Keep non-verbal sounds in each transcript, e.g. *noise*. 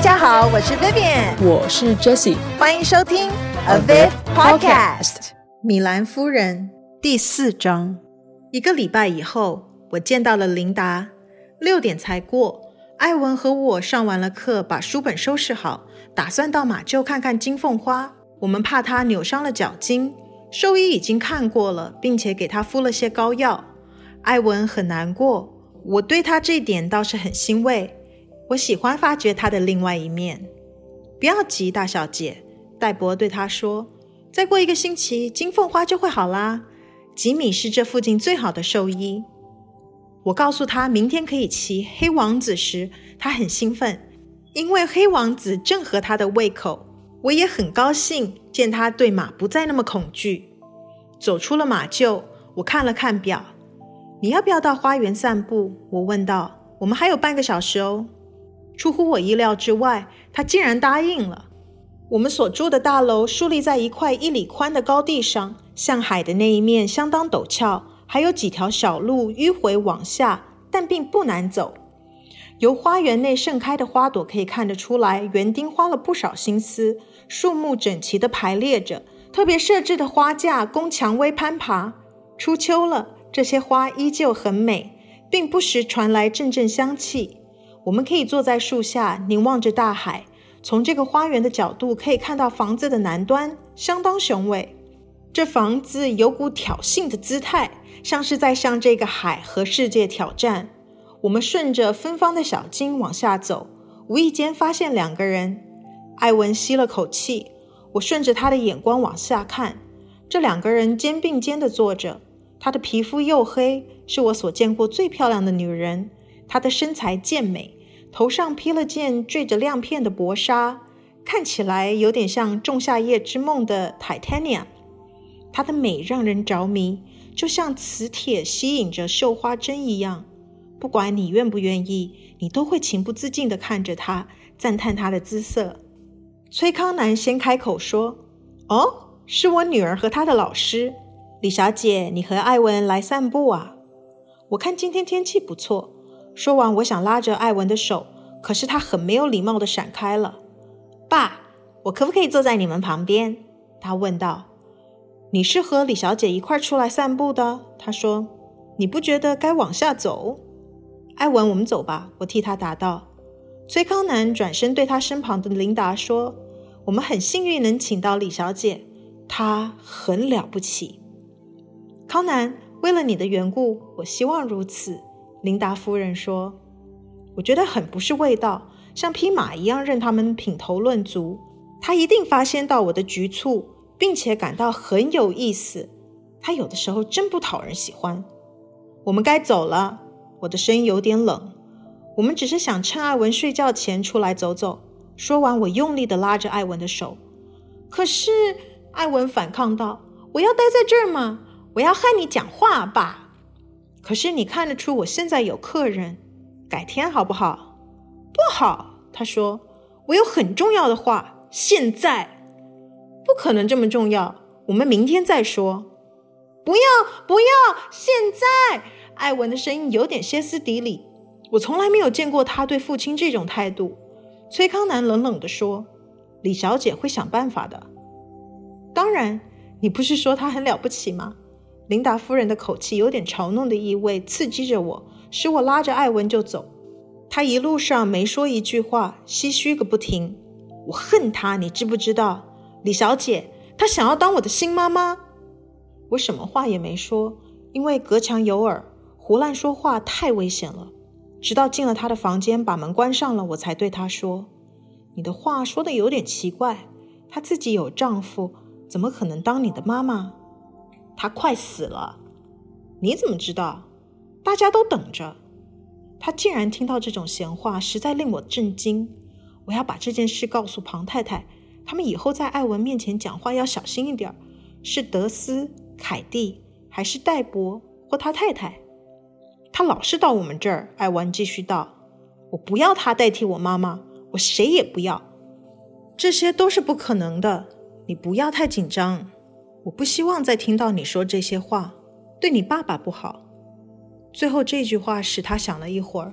大家好，我是 Vivian，我是 Jessie，欢迎收听 avivPodcast。Podcast 米兰夫人第四章。一个礼拜以后，我见到了琳达。六点才过，艾文和我上完了课，把书本收拾好，打算到马厩看看金凤花。我们怕她扭伤了脚筋，兽医已经看过了，并且给她敷了些膏药。艾文很难过，我对他这点倒是很欣慰。我喜欢发掘他的另外一面。不要急，大小姐，戴博对他说：“再过一个星期，金凤花就会好啦。吉米是这附近最好的兽医。”我告诉他明天可以骑黑王子时，他很兴奋，因为黑王子正合他的胃口。我也很高兴见他对马不再那么恐惧。走出了马厩，我看了看表：“你要不要到花园散步？”我问道。“我们还有半个小时哦。”出乎我意料之外，他竟然答应了。我们所住的大楼竖立在一块一里宽的高地上，向海的那一面相当陡峭，还有几条小路迂回往下，但并不难走。由花园内盛开的花朵可以看得出来，园丁花了不少心思，树木整齐地排列着，特别设置的花架供蔷薇攀爬。初秋了，这些花依旧很美，并不时传来阵阵香气。我们可以坐在树下凝望着大海，从这个花园的角度可以看到房子的南端，相当雄伟。这房子有股挑衅的姿态，像是在向这个海和世界挑战。我们顺着芬芳的小径往下走，无意间发现两个人。艾文吸了口气，我顺着他的眼光往下看，这两个人肩并肩地坐着，她的皮肤黝黑，是我所见过最漂亮的女人。她的身材健美，头上披了件缀着亮片的薄纱，看起来有点像《仲夏夜之梦》的 Titania。她的美让人着迷，就像磁铁吸引着绣花针一样。不管你愿不愿意，你都会情不自禁地看着她，赞叹她的姿色。崔康南先开口说：“哦，是我女儿和她的老师，李小姐，你和艾文来散步啊？我看今天天气不错。”说完，我想拉着艾文的手，可是他很没有礼貌的闪开了。爸，我可不可以坐在你们旁边？他问道。你是和李小姐一块出来散步的？他说。你不觉得该往下走？艾文，我们走吧。我替他答道。崔康南转身对他身旁的琳达说：“我们很幸运能请到李小姐，她很了不起。”康南，为了你的缘故，我希望如此。琳达夫人说：“我觉得很不是味道，像匹马一样任他们品头论足。他一定发现到我的局促，并且感到很有意思。他有的时候真不讨人喜欢。我们该走了。”我的声音有点冷。我们只是想趁艾文睡觉前出来走走。说完，我用力地拉着艾文的手。可是艾文反抗道：“我要待在这儿吗？我要和你讲话，爸。”可是你看得出我现在有客人，改天好不好？不好，他说，我有很重要的话，现在不可能这么重要，我们明天再说。不要，不要，现在！艾文的声音有点歇斯底里，我从来没有见过他对父亲这种态度。崔康南冷冷地说：“李小姐会想办法的。”当然，你不是说她很了不起吗？琳达夫人的口气有点嘲弄的意味，刺激着我，使我拉着艾文就走。他一路上没说一句话，唏嘘个不停。我恨他，你知不知道？李小姐，她想要当我的新妈妈。我什么话也没说，因为隔墙有耳，胡乱说话太危险了。直到进了他的房间，把门关上了，我才对他说：“你的话说的有点奇怪。她自己有丈夫，怎么可能当你的妈妈？”他快死了，你怎么知道？大家都等着。他竟然听到这种闲话，实在令我震惊。我要把这件事告诉庞太太，他们以后在艾文面前讲话要小心一点。是德斯、凯蒂，还是戴博或他太太？他老是到我们这儿。艾文继续道：“我不要他代替我妈妈，我谁也不要。这些都是不可能的。你不要太紧张。”我不希望再听到你说这些话，对你爸爸不好。最后这句话使他想了一会儿，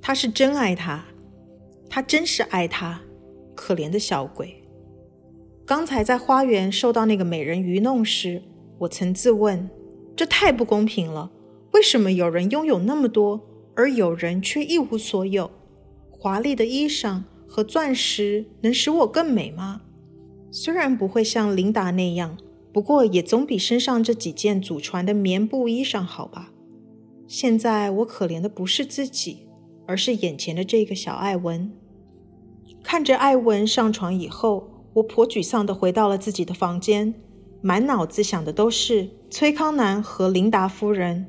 他是真爱他。他真是爱他，可怜的小鬼。刚才在花园受到那个美人愚弄时，我曾自问：这太不公平了。为什么有人拥有那么多，而有人却一无所有？华丽的衣裳和钻石能使我更美吗？虽然不会像琳达那样，不过也总比身上这几件祖传的棉布衣裳好吧。现在我可怜的不是自己，而是眼前的这个小艾文。看着艾文上床以后，我颇沮丧地回到了自己的房间，满脑子想的都是崔康南和琳达夫人。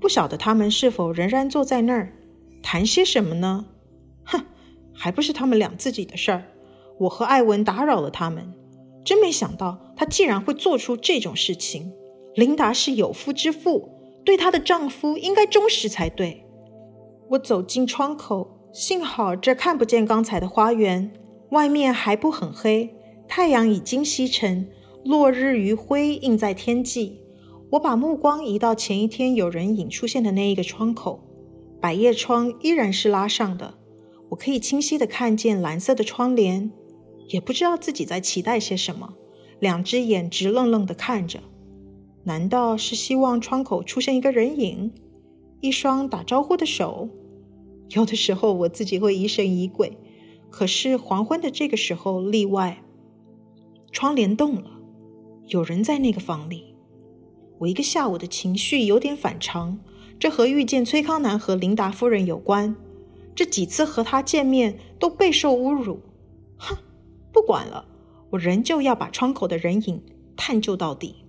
不晓得他们是否仍然坐在那儿，谈些什么呢？哼，还不是他们俩自己的事儿。我和艾文打扰了他们，真没想到他竟然会做出这种事情。琳达是有夫之妇，对她的丈夫应该忠实才对。我走进窗口，幸好这看不见刚才的花园，外面还不很黑，太阳已经西沉，落日余晖映在天际。我把目光移到前一天有人影出现的那一个窗口，百叶窗依然是拉上的，我可以清晰的看见蓝色的窗帘。也不知道自己在期待些什么，两只眼直愣愣地看着。难道是希望窗口出现一个人影，一双打招呼的手？有的时候我自己会疑神疑鬼，可是黄昏的这个时候例外。窗帘动了，有人在那个房里。我一个下午的情绪有点反常，这和遇见崔康南和琳达夫人有关。这几次和他见面都备受侮辱。哼，不管了，我仍旧要把窗口的人影探究到底。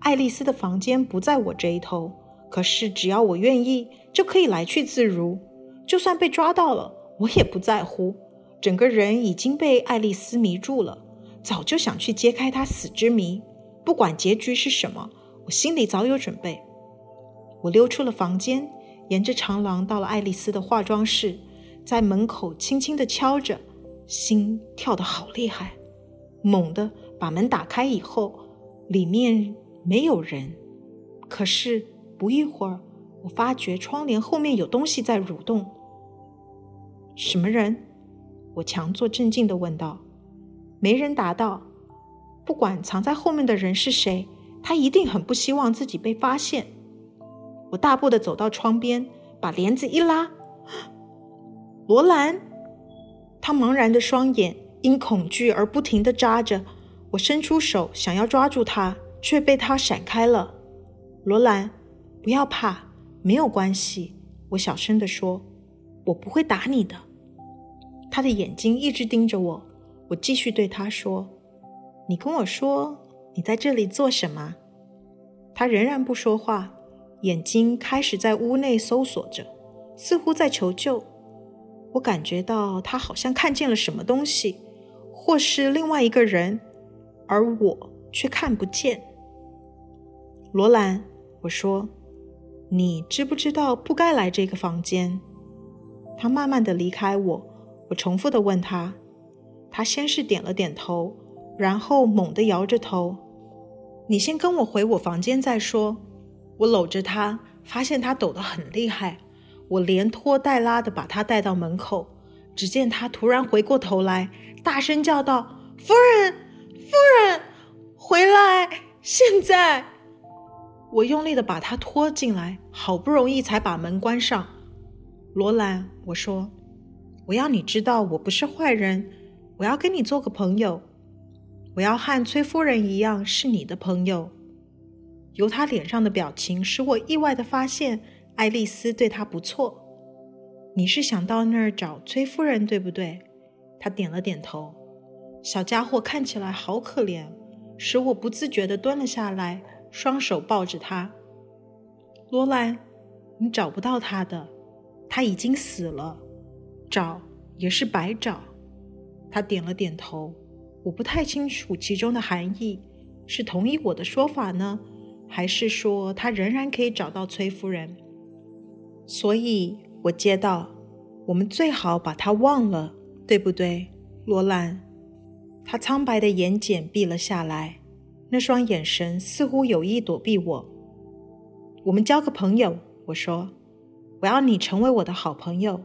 爱丽丝的房间不在我这一头，可是只要我愿意，就可以来去自如。就算被抓到了，我也不在乎。整个人已经被爱丽丝迷住了，早就想去揭开她死之谜。不管结局是什么。我心里早有准备，我溜出了房间，沿着长廊到了爱丽丝的化妆室，在门口轻轻地敲着，心跳得好厉害。猛地把门打开以后，里面没有人，可是不一会儿，我发觉窗帘后面有东西在蠕动。什么人？我强作镇静地问道。没人答道。不管藏在后面的人是谁。他一定很不希望自己被发现。我大步地走到窗边，把帘子一拉，*gasps* 罗兰。他茫然的双眼因恐惧而不停地扎着。我伸出手想要抓住他，却被他闪开了。罗兰，不要怕，没有关系。我小声地说：“我不会打你的。”他的眼睛一直盯着我。我继续对他说：“你跟我说。”你在这里做什么？他仍然不说话，眼睛开始在屋内搜索着，似乎在求救。我感觉到他好像看见了什么东西，或是另外一个人，而我却看不见。罗兰，我说，你知不知道不该来这个房间？他慢慢的离开我。我重复的问他，他先是点了点头。然后猛地摇着头，你先跟我回我房间再说。我搂着他，发现他抖得很厉害。我连拖带拉的把他带到门口。只见他突然回过头来，大声叫道：“夫人，夫人，回来！现在！”我用力的把他拖进来，好不容易才把门关上。罗兰，我说：“我要你知道，我不是坏人，我要跟你做个朋友。”我要和崔夫人一样是你的朋友。由他脸上的表情使我意外的发现，爱丽丝对他不错。你是想到那儿找崔夫人，对不对？他点了点头。小家伙看起来好可怜，使我不自觉地蹲了下来，双手抱着他。罗兰，你找不到他的，他已经死了，找也是白找。他点了点头。我不太清楚其中的含义，是同意我的说法呢，还是说他仍然可以找到崔夫人？所以我接到：“我们最好把他忘了，对不对，罗兰？”他苍白的眼睑闭了下来，那双眼神似乎有意躲避我。我们交个朋友，我说：“我要你成为我的好朋友。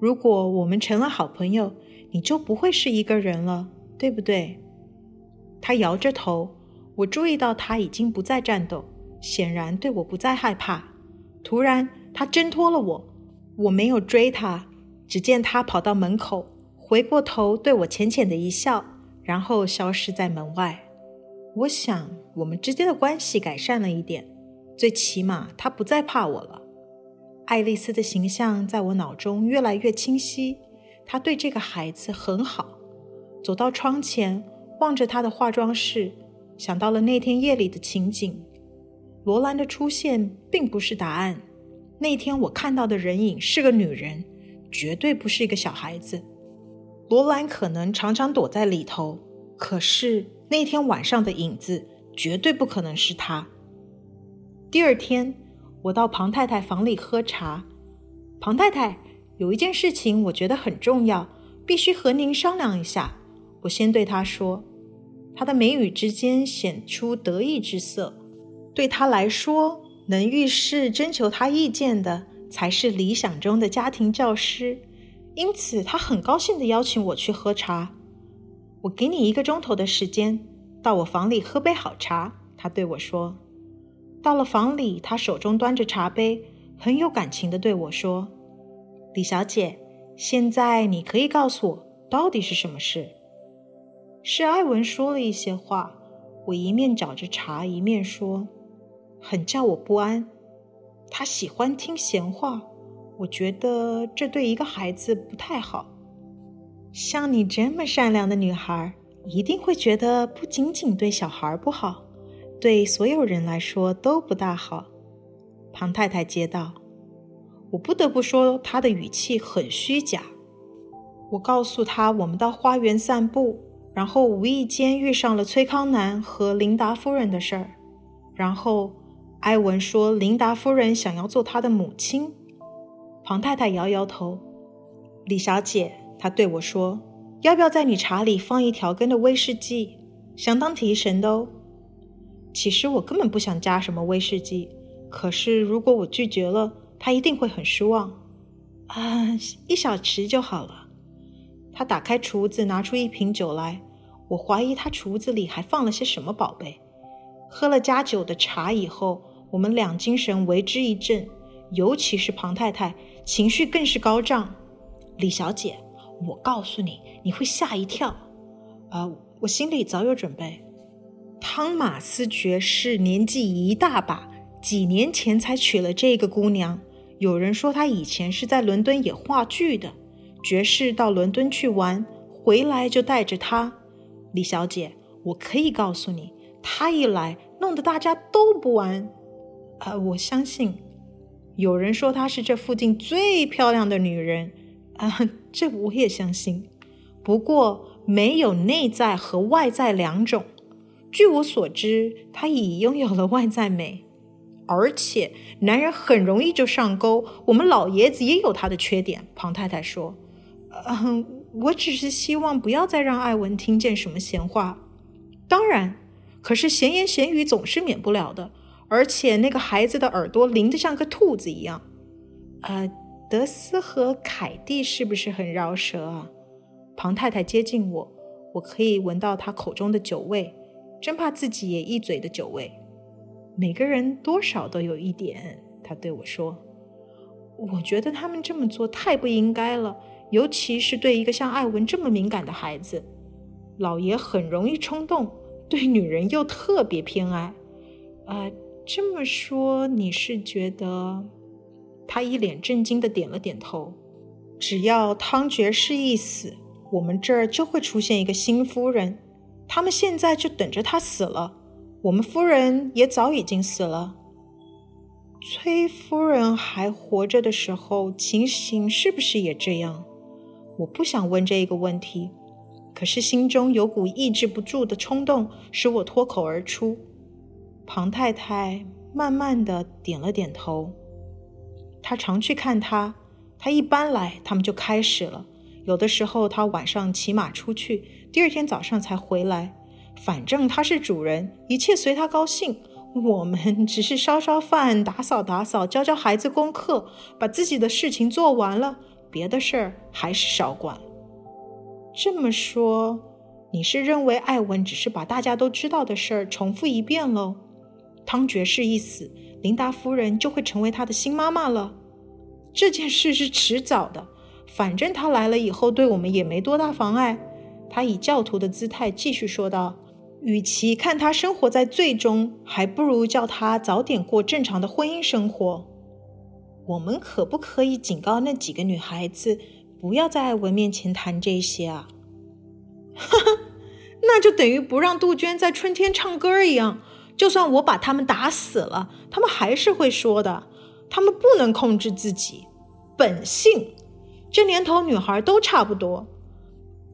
如果我们成了好朋友，你就不会是一个人了，对不对？”他摇着头。我注意到他已经不再战斗，显然对我不再害怕。突然，他挣脱了我，我没有追他。只见他跑到门口，回过头对我浅浅的一笑，然后消失在门外。我想，我们之间的关系改善了一点，最起码他不再怕我了。爱丽丝的形象在我脑中越来越清晰。她对这个孩子很好。走到窗前，望着她的化妆室，想到了那天夜里的情景。罗兰的出现并不是答案。那天我看到的人影是个女人。绝对不是一个小孩子。罗兰可能常常躲在里头，可是那天晚上的影子绝对不可能是他。第二天，我到庞太太房里喝茶。庞太太，有一件事情我觉得很重要，必须和您商量一下。我先对她说，她的眉宇之间显出得意之色。对她来说，能遇事征求他意见的。才是理想中的家庭教师，因此他很高兴地邀请我去喝茶。我给你一个钟头的时间，到我房里喝杯好茶。他对我说。到了房里，他手中端着茶杯，很有感情地对我说：“李小姐，现在你可以告诉我，到底是什么事？”是艾文说了一些话。我一面找着茶，一面说：“很叫我不安。”他喜欢听闲话，我觉得这对一个孩子不太好。像你这么善良的女孩，一定会觉得不仅仅对小孩不好，对所有人来说都不大好。庞太太接道：“我不得不说，她的语气很虚假。”我告诉她，我们到花园散步，然后无意间遇上了崔康南和琳达夫人的事儿，然后。埃文说：“琳达夫人想要做他的母亲。”庞太太摇摇头。李小姐，她对我说：“要不要在你茶里放一条根的威士忌？相当提神的哦。”其实我根本不想加什么威士忌，可是如果我拒绝了，她一定会很失望。啊，一小匙就好了。她打开厨子，拿出一瓶酒来。我怀疑她厨子里还放了些什么宝贝。喝了加酒的茶以后。我们俩精神为之一振，尤其是庞太太，情绪更是高涨。李小姐，我告诉你，你会吓一跳。啊、我心里早有准备。汤马斯爵士年纪一大把，几年前才娶了这个姑娘。有人说他以前是在伦敦演话剧的。爵士到伦敦去玩，回来就带着她。李小姐，我可以告诉你，他一来，弄得大家都不安。呃，我相信，有人说她是这附近最漂亮的女人，啊、*laughs* 这我也相信。不过没有内在和外在两种。据我所知，她已拥有了外在美，而且男人很容易就上钩。我们老爷子也有他的缺点。庞太太说：“嗯、我只是希望不要再让艾文听见什么闲话。当然，可是闲言闲语总是免不了的。”而且那个孩子的耳朵灵得像个兔子一样，呃，德斯和凯蒂是不是很饶舌啊？庞太太接近我，我可以闻到她口中的酒味，真怕自己也一嘴的酒味。每个人多少都有一点，他对我说。我觉得他们这么做太不应该了，尤其是对一个像艾文这么敏感的孩子。老爷很容易冲动，对女人又特别偏爱，呃。这么说，你是觉得？他一脸震惊的点了点头。只要汤爵士一死，我们这儿就会出现一个新夫人。他们现在就等着他死了。我们夫人也早已经死了。崔夫人还活着的时候，情形是不是也这样？我不想问这个问题，可是心中有股抑制不住的冲动，使我脱口而出。庞太太慢慢的点了点头。她常去看他，他一搬来，他们就开始了。有的时候他晚上骑马出去，第二天早上才回来。反正他是主人，一切随他高兴。我们只是烧烧饭、打扫打扫、教教孩子功课，把自己的事情做完了，别的事儿还是少管。这么说，你是认为艾文只是把大家都知道的事儿重复一遍喽？汤爵士一死，琳达夫人就会成为他的新妈妈了。这件事是迟早的，反正他来了以后对我们也没多大妨碍。他以教徒的姿态继续说道：“与其看他生活在罪中，还不如叫他早点过正常的婚姻生活。我们可不可以警告那几个女孩子，不要在艾文面前谈这些啊？” *laughs* 哈哈，那就等于不让杜鹃在春天唱歌一样。就算我把他们打死了，他们还是会说的。他们不能控制自己，本性。这年头女孩都差不多。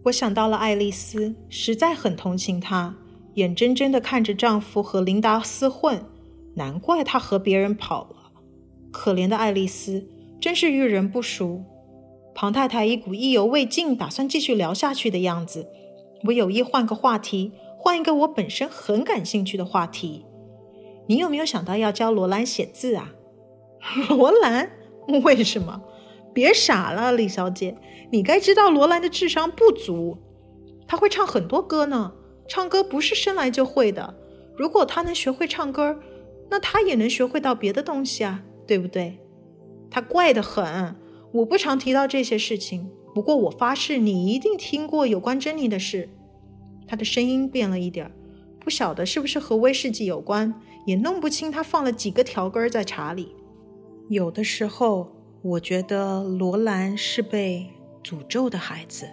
我想到了爱丽丝，实在很同情她，眼睁睁地看着丈夫和琳达厮混，难怪她和别人跑了。可怜的爱丽丝，真是遇人不淑。庞太太一股意犹未尽，打算继续聊下去的样子。我有意换个话题，换一个我本身很感兴趣的话题。你有没有想到要教罗兰写字啊？*laughs* 罗兰？为什么？别傻了，李小姐，你该知道罗兰的智商不足，他会唱很多歌呢。唱歌不是生来就会的，如果他能学会唱歌，那他也能学会到别的东西啊，对不对？他怪得很，我不常提到这些事情，不过我发誓你一定听过有关珍妮的事。他的声音变了一点儿，不晓得是不是和威士忌有关，也弄不清他放了几个调羹在茶里。有的时候。我觉得罗兰是被诅咒的孩子。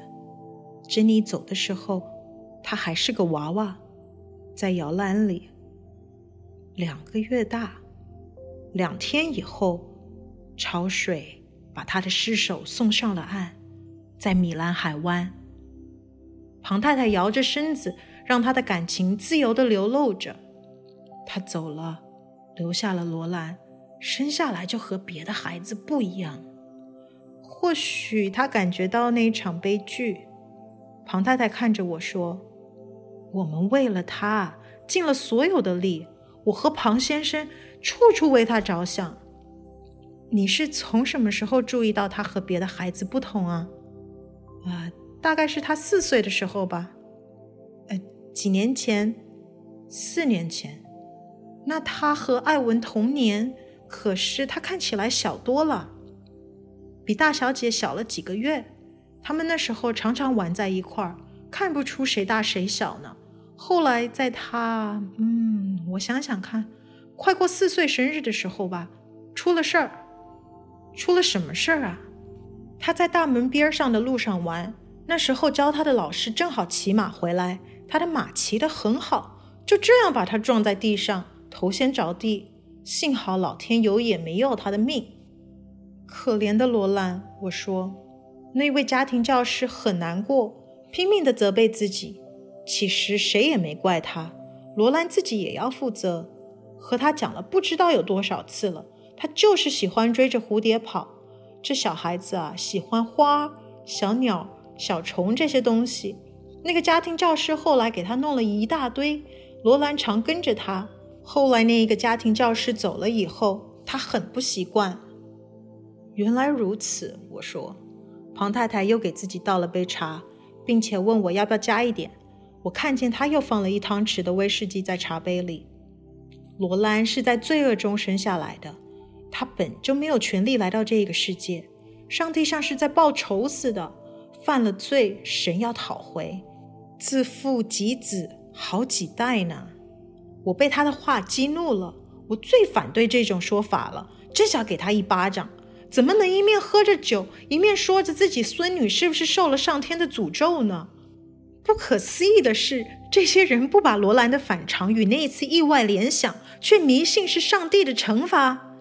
珍妮走的时候，他还是个娃娃，在摇篮里，两个月大。两天以后，潮水把他的尸首送上了岸，在米兰海湾。庞太太摇着身子，让他的感情自由地流露着。他走了，留下了罗兰。生下来就和别的孩子不一样，或许他感觉到那一场悲剧。庞太太看着我说：“我们为了他尽了所有的力，我和庞先生处处为他着想。你是从什么时候注意到他和别的孩子不同啊？啊、大概是他四岁的时候吧。呃，几年前，四年前，那他和艾文同年。”可是他看起来小多了，比大小姐小了几个月。他们那时候常常玩在一块儿，看不出谁大谁小呢。后来在他，嗯，我想想看，快过四岁生日的时候吧，出了事儿。出了什么事儿啊？他在大门边上的路上玩，那时候教他的老师正好骑马回来，他的马骑得很好，就这样把他撞在地上，头先着地。幸好老天有眼，没要他的命。可怜的罗兰，我说，那位家庭教师很难过，拼命地责备自己。其实谁也没怪他，罗兰自己也要负责。和他讲了不知道有多少次了，他就是喜欢追着蝴蝶跑。这小孩子啊，喜欢花、小鸟、小虫这些东西。那个家庭教师后来给他弄了一大堆，罗兰常跟着他。后来那一个家庭教师走了以后，他很不习惯。原来如此，我说。庞太太又给自己倒了杯茶，并且问我要不要加一点。我看见他又放了一汤匙的威士忌在茶杯里。罗兰是在罪恶中生下来的，他本就没有权利来到这个世界。上帝像是在报仇似的，犯了罪，神要讨回，自父及子，好几代呢。我被他的话激怒了，我最反对这种说法了，真想给他一巴掌。怎么能一面喝着酒，一面说着自己孙女是不是受了上天的诅咒呢？不可思议的是，这些人不把罗兰的反常与那一次意外联想，却迷信是上帝的惩罚。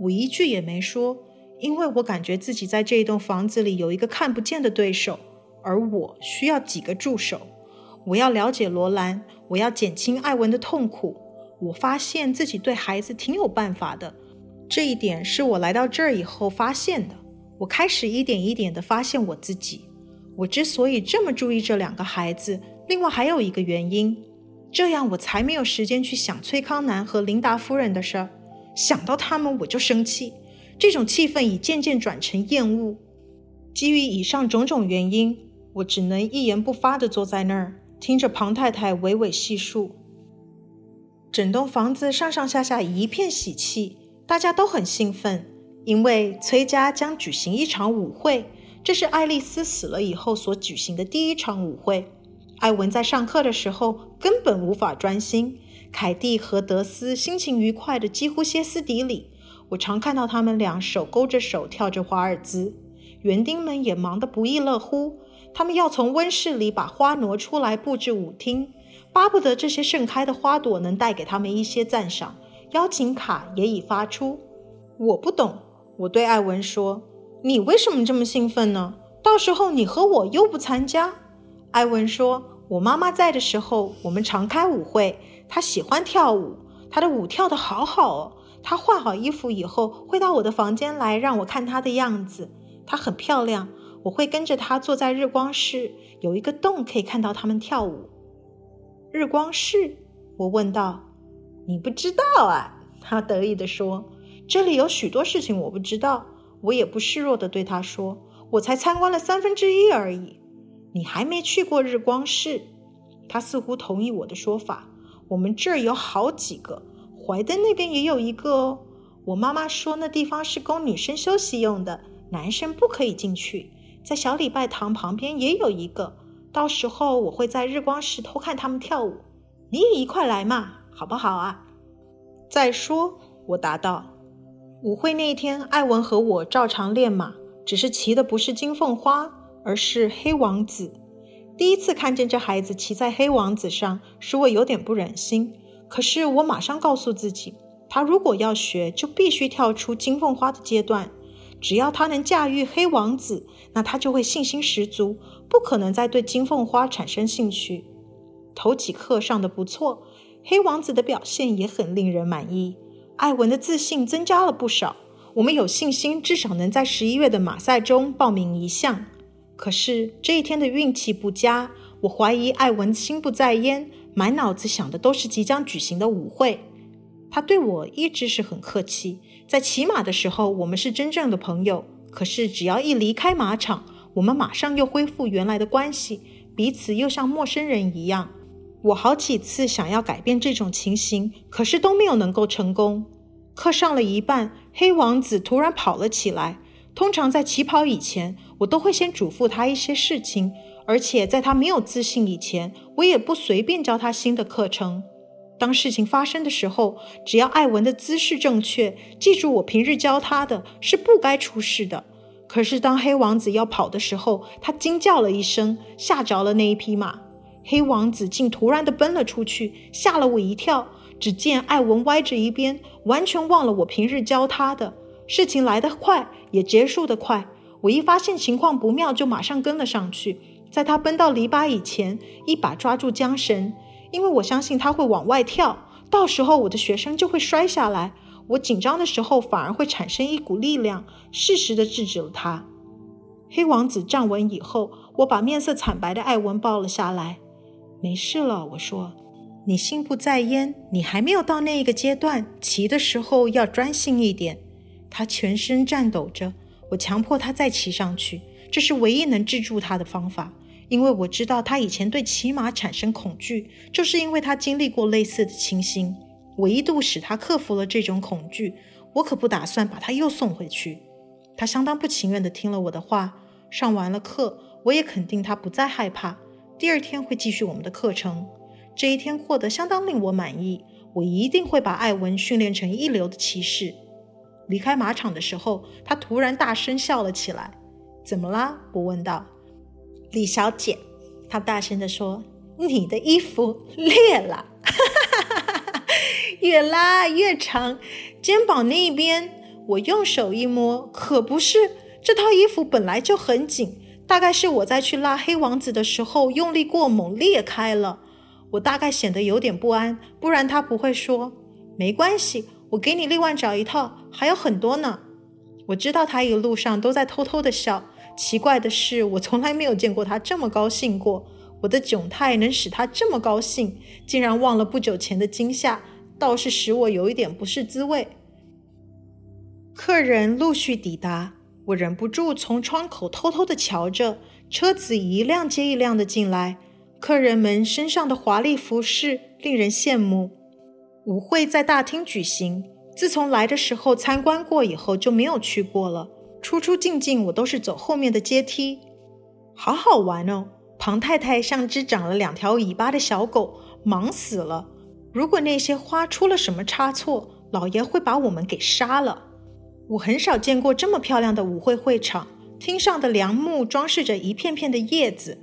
我一句也没说，因为我感觉自己在这一栋房子里有一个看不见的对手，而我需要几个助手。我要了解罗兰，我要减轻艾文的痛苦。我发现自己对孩子挺有办法的，这一点是我来到这儿以后发现的。我开始一点一点地发现我自己。我之所以这么注意这两个孩子，另外还有一个原因，这样我才没有时间去想崔康南和琳达夫人的事儿。想到他们我就生气，这种气氛已渐渐转成厌恶。基于以上种种原因，我只能一言不发地坐在那儿，听着庞太太娓娓细述。整栋房子上上下下一片喜气，大家都很兴奋，因为崔家将举行一场舞会。这是爱丽丝死了以后所举行的第一场舞会。艾文在上课的时候根本无法专心，凯蒂和德斯心情愉快的几乎歇斯底里。我常看到他们俩手勾着手跳着华尔兹，园丁们也忙得不亦乐乎。他们要从温室里把花挪出来布置舞厅，巴不得这些盛开的花朵能带给他们一些赞赏。邀请卡也已发出。我不懂，我对艾文说。你为什么这么兴奋呢？到时候你和我又不参加。艾文说：“我妈妈在的时候，我们常开舞会。她喜欢跳舞，她的舞跳得好好哦。她换好衣服以后，会到我的房间来让我看她的样子。她很漂亮，我会跟着她坐在日光室，有一个洞可以看到他们跳舞。”日光室？我问道。“你不知道啊？”他得意地说：“这里有许多事情我不知道。”我也不示弱地对他说：“我才参观了三分之一而已，你还没去过日光室。”他似乎同意我的说法。我们这儿有好几个，怀登那边也有一个哦。我妈妈说那地方是供女生休息用的，男生不可以进去。在小礼拜堂旁边也有一个，到时候我会在日光室偷看他们跳舞。你也一块来嘛，好不好啊？再说，我答道。舞会那一天，艾文和我照常练马，只是骑的不是金凤花，而是黑王子。第一次看见这孩子骑在黑王子上，使我有点不忍心。可是我马上告诉自己，他如果要学，就必须跳出金凤花的阶段。只要他能驾驭黑王子，那他就会信心十足，不可能再对金凤花产生兴趣。头几课上的不错，黑王子的表现也很令人满意。艾文的自信增加了不少，我们有信心至少能在十一月的马赛中报名一项。可是这一天的运气不佳，我怀疑艾文心不在焉，满脑子想的都是即将举行的舞会。他对我一直是很客气，在骑马的时候我们是真正的朋友，可是只要一离开马场，我们马上又恢复原来的关系，彼此又像陌生人一样。我好几次想要改变这种情形，可是都没有能够成功。课上了一半，黑王子突然跑了起来。通常在起跑以前，我都会先嘱咐他一些事情，而且在他没有自信以前，我也不随便教他新的课程。当事情发生的时候，只要艾文的姿势正确，记住我平日教他的，是不该出事的。可是当黑王子要跑的时候，他惊叫了一声，吓着了那一匹马。黑王子竟突然地奔了出去，吓了我一跳。只见艾文歪着一边，完全忘了我平日教他的。事情来得快，也结束得快。我一发现情况不妙，就马上跟了上去。在他奔到篱笆以前，一把抓住缰绳，因为我相信他会往外跳，到时候我的学生就会摔下来。我紧张的时候，反而会产生一股力量，适时的制止了他。黑王子站稳以后，我把面色惨白的艾文抱了下来。没事了，我说，你心不在焉，你还没有到那一个阶段，骑的时候要专心一点。他全身颤抖着，我强迫他再骑上去，这是唯一能制住他的方法，因为我知道他以前对骑马产生恐惧，就是因为他经历过类似的情形。我一度使他克服了这种恐惧，我可不打算把他又送回去。他相当不情愿地听了我的话，上完了课，我也肯定他不再害怕。第二天会继续我们的课程。这一天过得相当令我满意。我一定会把艾文训练成一流的骑士。离开马场的时候，他突然大声笑了起来。怎么啦？我问道。李小姐，她大声地说：“你的衣服裂了，*laughs* 越拉越长，肩膀那边。”我用手一摸，可不是，这套衣服本来就很紧。大概是我在去拉黑王子的时候用力过猛裂开了，我大概显得有点不安，不然他不会说没关系，我给你另外找一套，还有很多呢。我知道他一路上都在偷偷的笑，奇怪的是我从来没有见过他这么高兴过。我的窘态能使他这么高兴，竟然忘了不久前的惊吓，倒是使我有一点不是滋味。客人陆续抵达。我忍不住从窗口偷偷地瞧着，车子一辆接一辆的进来，客人们身上的华丽服饰令人羡慕。舞会在大厅举行，自从来的时候参观过以后就没有去过了。出出进进我都是走后面的阶梯，好好玩哦。庞太太像只长了两条尾巴的小狗，忙死了。如果那些花出了什么差错，老爷会把我们给杀了。我很少见过这么漂亮的舞会会场，厅上的梁木装饰着一片片的叶子，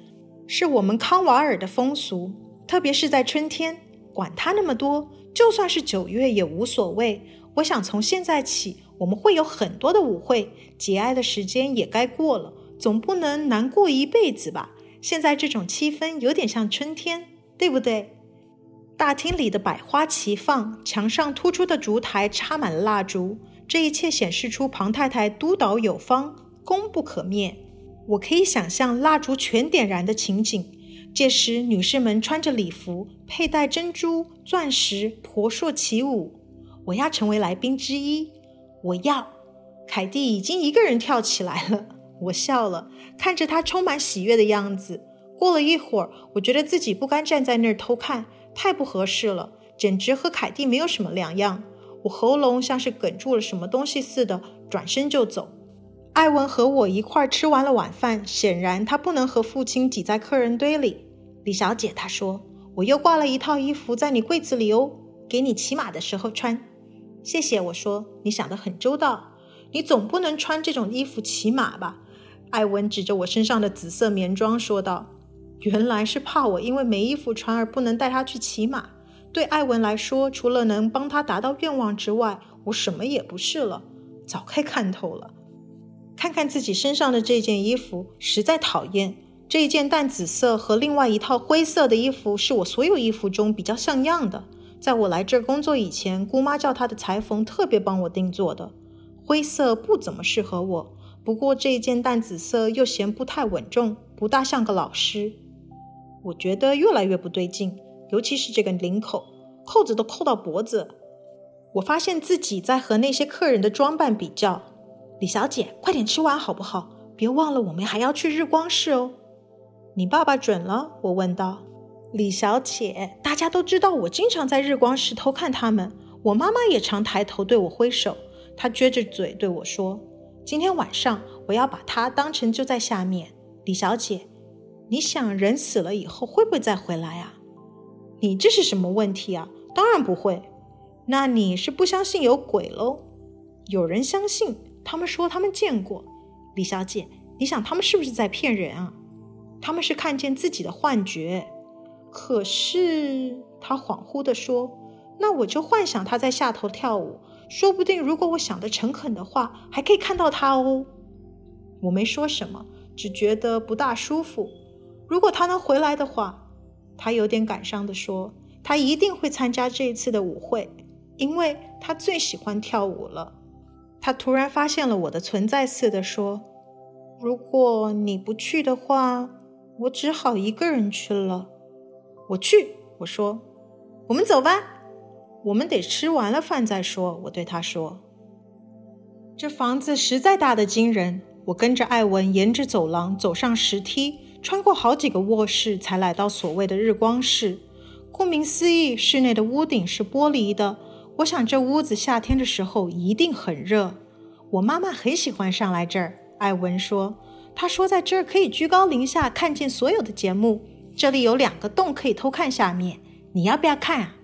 是我们康瓦尔的风俗。特别是在春天，管它那么多，就算是九月也无所谓。我想从现在起，我们会有很多的舞会，节哀的时间也该过了，总不能难过一辈子吧？现在这种气氛有点像春天，对不对？大厅里的百花齐放，墙上突出的烛台插满了蜡烛。这一切显示出庞太太督导有方，功不可灭。我可以想象蜡烛全点燃的情景。届时，女士们穿着礼服，佩戴珍珠、钻石，婆娑起舞。我要成为来宾之一。我要。凯蒂已经一个人跳起来了。我笑了，看着她充满喜悦的样子。过了一会儿，我觉得自己不该站在那儿偷看，太不合适了，简直和凯蒂没有什么两样。我喉咙像是哽住了什么东西似的，转身就走。艾文和我一块儿吃完了晚饭，显然他不能和父亲挤在客人堆里。李小姐，他说：“我又挂了一套衣服在你柜子里哦，给你骑马的时候穿。”谢谢，我说：“你想得很周到，你总不能穿这种衣服骑马吧？”艾文指着我身上的紫色棉装说道：“原来是怕我因为没衣服穿而不能带他去骑马。”对艾文来说，除了能帮他达到愿望之外，我什么也不是了。早该看透了。看看自己身上的这件衣服，实在讨厌。这一件淡紫色和另外一套灰色的衣服是我所有衣服中比较像样的。在我来这儿工作以前，姑妈叫她的裁缝特别帮我定做的。灰色不怎么适合我，不过这一件淡紫色又嫌不太稳重，不大像个老师。我觉得越来越不对劲。尤其是这个领口，扣子都扣到脖子。我发现自己在和那些客人的装扮比较。李小姐，快点吃完好不好？别忘了，我们还要去日光室哦。你爸爸准了？我问道。李小姐，大家都知道我经常在日光市偷看他们。我妈妈也常抬头对我挥手。她撅着嘴对我说：“今天晚上我要把它当成就在下面。”李小姐，你想人死了以后会不会再回来啊？你这是什么问题啊？当然不会。那你是不相信有鬼喽？有人相信，他们说他们见过。李小姐，你想他们是不是在骗人啊？他们是看见自己的幻觉。可是，他恍惚地说：“那我就幻想他在下头跳舞，说不定如果我想得诚恳的话，还可以看到他哦。”我没说什么，只觉得不大舒服。如果他能回来的话。他有点感伤地说：“他一定会参加这一次的舞会，因为他最喜欢跳舞了。”他突然发现了我的存在似的说：“如果你不去的话，我只好一个人去了。”我去，我说：“我们走吧，我们得吃完了饭再说。”我对他说：“这房子实在大得惊人。”我跟着艾文沿着走廊走上石梯。穿过好几个卧室，才来到所谓的日光室。顾名思义，室内的屋顶是玻璃的。我想这屋子夏天的时候一定很热。我妈妈很喜欢上来这儿。艾文说：“她说在这儿可以居高临下看见所有的节目。这里有两个洞可以偷看下面。你要不要看啊？”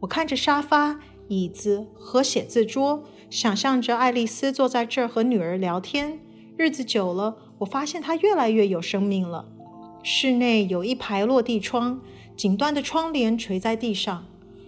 我看着沙发、椅子和写字桌，想象着爱丽丝坐在这儿和女儿聊天。日子久了，我发现她越来越有生命了。室内有一排落地窗，顶端的窗帘垂在地上，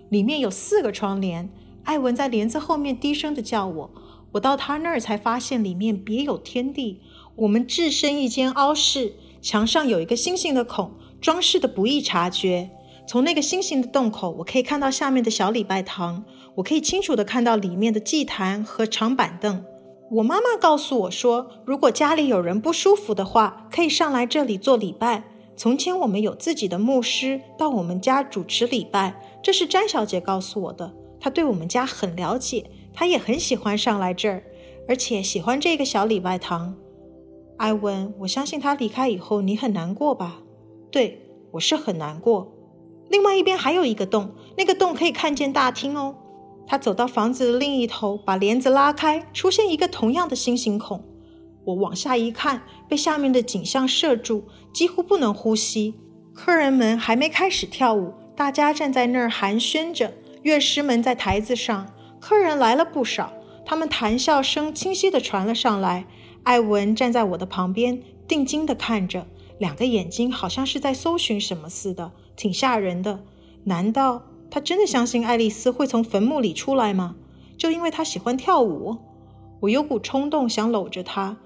里面有四个窗帘。艾文在帘子后面低声地叫我，我到他那儿才发现里面别有天地。我们置身一间凹室，墙上有一个星星的孔，装饰的不易察觉。从那个星星的洞口，我可以看到下面的小礼拜堂，我可以清楚地看到里面的祭坛和长板凳。我妈妈告诉我说，如果家里有人不舒服的话，可以上来这里做礼拜。从前我们有自己的牧师到我们家主持礼拜，这是詹小姐告诉我的。她对我们家很了解，她也很喜欢上来这儿。而且喜欢这个小礼拜堂。艾文，我相信他离开以后你很难过吧？对，我是很难过。另外一边还有一个洞，那个洞可以看见大厅哦。他走到房子的另一头，把帘子拉开，出现一个同样的星星孔。我往下一看，被下面的景象射住，几乎不能呼吸。客人们还没开始跳舞，大家站在那儿寒暄着。乐师们在台子上，客人来了不少，他们谈笑声清晰地传了上来。艾文站在我的旁边，定睛地看着，两个眼睛好像是在搜寻什么似的，挺吓人的。难道他真的相信爱丽丝会从坟墓里出来吗？就因为他喜欢跳舞？我有股冲动想搂着他。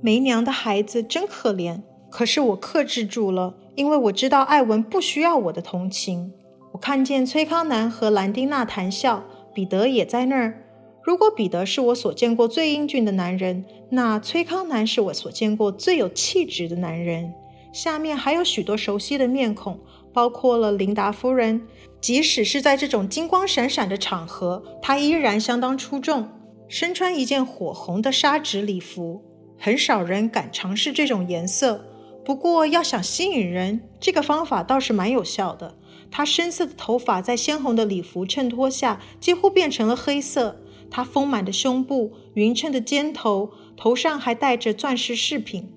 没娘的孩子真可怜，可是我克制住了，因为我知道艾文不需要我的同情。我看见崔康南和兰丁娜谈笑，彼得也在那儿。如果彼得是我所见过最英俊的男人，那崔康南是我所见过最有气质的男人。下面还有许多熟悉的面孔，包括了琳达夫人。即使是在这种金光闪闪的场合，她依然相当出众，身穿一件火红的纱质礼服。很少人敢尝试这种颜色，不过要想吸引人，这个方法倒是蛮有效的。她深色的头发在鲜红的礼服衬托下几乎变成了黑色。她丰满的胸部、匀称的肩头，头上还戴着钻石饰品，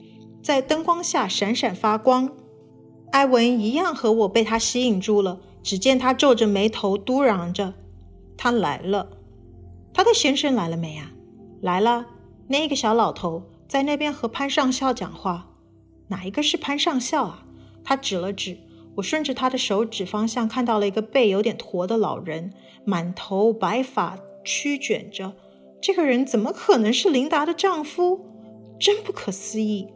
在灯光下闪闪发光。艾文一样和我被他吸引住了。只见他皱着眉头，嘟囔着：“他来了。他的先生来了没啊？来了。那个小老头。”在那边和潘上校讲话，哪一个是潘上校啊？他指了指，我顺着他的手指方向看到了一个背有点驼的老人，满头白发曲卷着。这个人怎么可能是琳达的丈夫？真不可思议！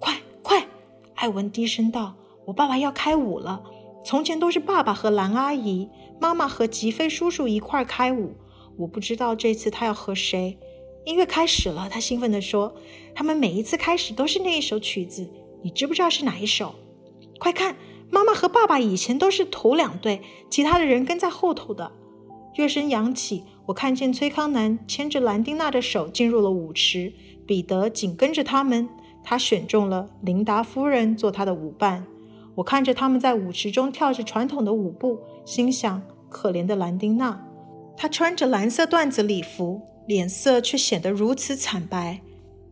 快快！艾文低声道：“我爸爸要开舞了。从前都是爸爸和兰阿姨，妈妈和吉菲叔叔一块儿开舞。我不知道这次他要和谁。”音乐开始了，他兴奋地说：“他们每一次开始都是那一首曲子，你知不知道是哪一首？快看，妈妈和爸爸以前都是头两队，其他的人跟在后头的。”乐声扬起，我看见崔康南牵着兰丁娜的手进入了舞池，彼得紧跟着他们。他选中了琳达夫人做他的舞伴。我看着他们在舞池中跳着传统的舞步，心想：可怜的兰丁娜，她穿着蓝色缎子礼服。脸色却显得如此惨白，